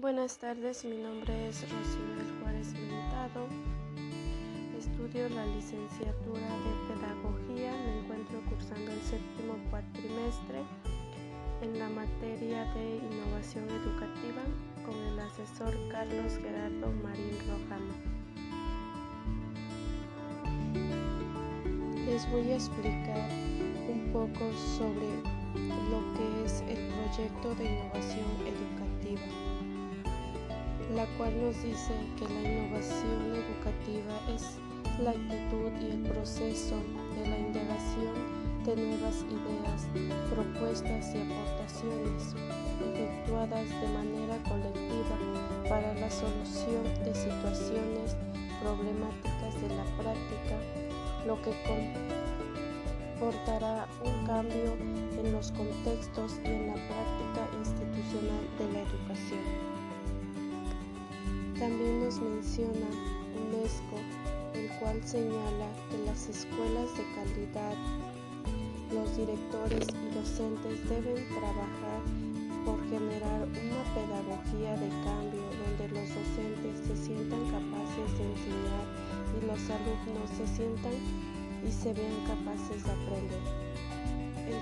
Buenas tardes, mi nombre es Rocibel Juárez Mentado. Estudio la licenciatura de Pedagogía. Me encuentro cursando el séptimo cuatrimestre en la materia de innovación educativa con el asesor Carlos Gerardo Marín Rojano. Les voy a explicar un poco sobre lo que es el proyecto de innovación educativa la cual nos dice que la innovación educativa es la actitud y el proceso de la indagación de nuevas ideas, propuestas y aportaciones efectuadas de manera colectiva para la solución de situaciones problemáticas de la práctica, lo que comportará un cambio en los contextos y en la práctica institucional de la educación. También nos menciona UNESCO, el cual señala que las escuelas de calidad, los directores y docentes deben trabajar por generar una pedagogía de cambio donde los docentes se sientan capaces de enseñar y los alumnos se sientan y se vean capaces de aprender.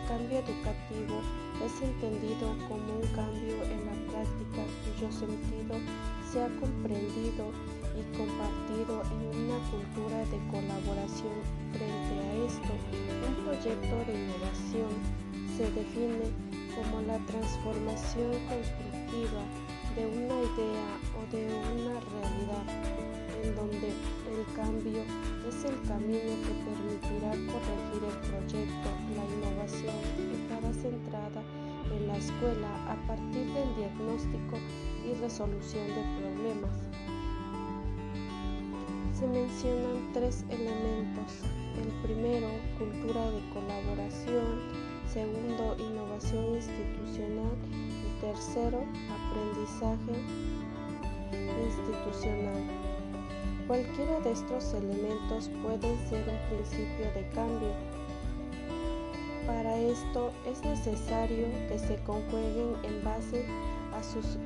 Cambio educativo es entendido como un cambio en la práctica cuyo sentido se ha comprendido y compartido en una cultura de colaboración. Frente a esto, un proyecto de innovación se define como la transformación constructiva de una idea o de una realidad, en donde el cambio es el camino que permitirá escuela a partir del diagnóstico y resolución de problemas. Se mencionan tres elementos. El primero, cultura de colaboración. Segundo, innovación institucional. Y tercero, aprendizaje institucional. Cualquiera de estos elementos puede ser un principio de cambio. Para esto es necesario que se conjueguen en base a sus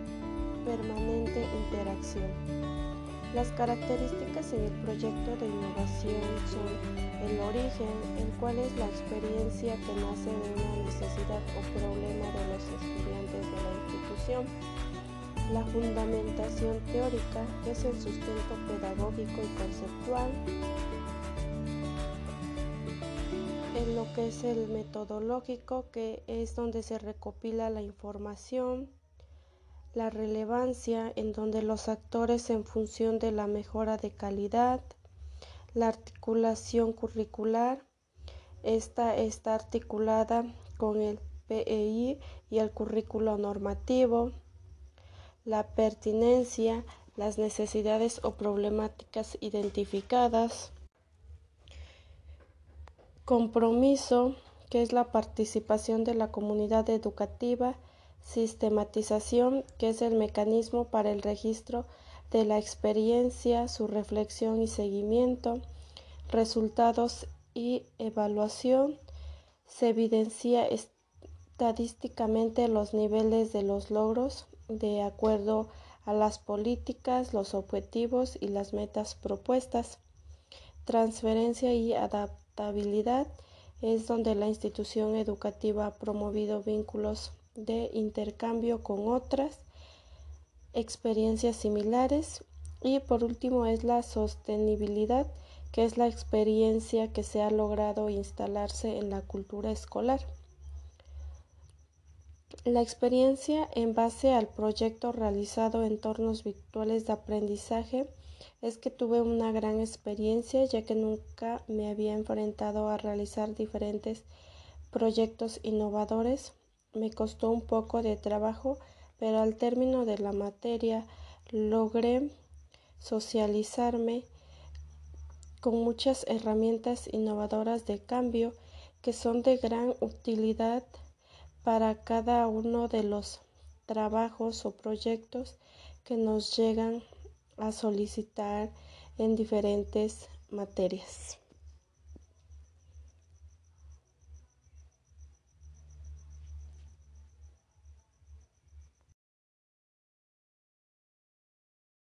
permanente interacción. Las características en el proyecto de innovación son el origen, el cual es la experiencia que nace de una necesidad o problema de los estudiantes de la institución, la fundamentación teórica, que es el sustento pedagógico y conceptual, en lo que es el metodológico, que es donde se recopila la información, la relevancia en donde los actores en función de la mejora de calidad, la articulación curricular, esta está articulada con el PEI y el currículo normativo, la pertinencia, las necesidades o problemáticas identificadas, compromiso, que es la participación de la comunidad educativa, Sistematización, que es el mecanismo para el registro de la experiencia, su reflexión y seguimiento, resultados y evaluación. Se evidencia estadísticamente los niveles de los logros de acuerdo a las políticas, los objetivos y las metas propuestas. Transferencia y es donde la institución educativa ha promovido vínculos de intercambio con otras experiencias similares y por último es la sostenibilidad que es la experiencia que se ha logrado instalarse en la cultura escolar. La experiencia en base al proyecto realizado en entornos virtuales de aprendizaje es que tuve una gran experiencia ya que nunca me había enfrentado a realizar diferentes proyectos innovadores. Me costó un poco de trabajo, pero al término de la materia logré socializarme con muchas herramientas innovadoras de cambio que son de gran utilidad para cada uno de los trabajos o proyectos que nos llegan a solicitar en diferentes materias.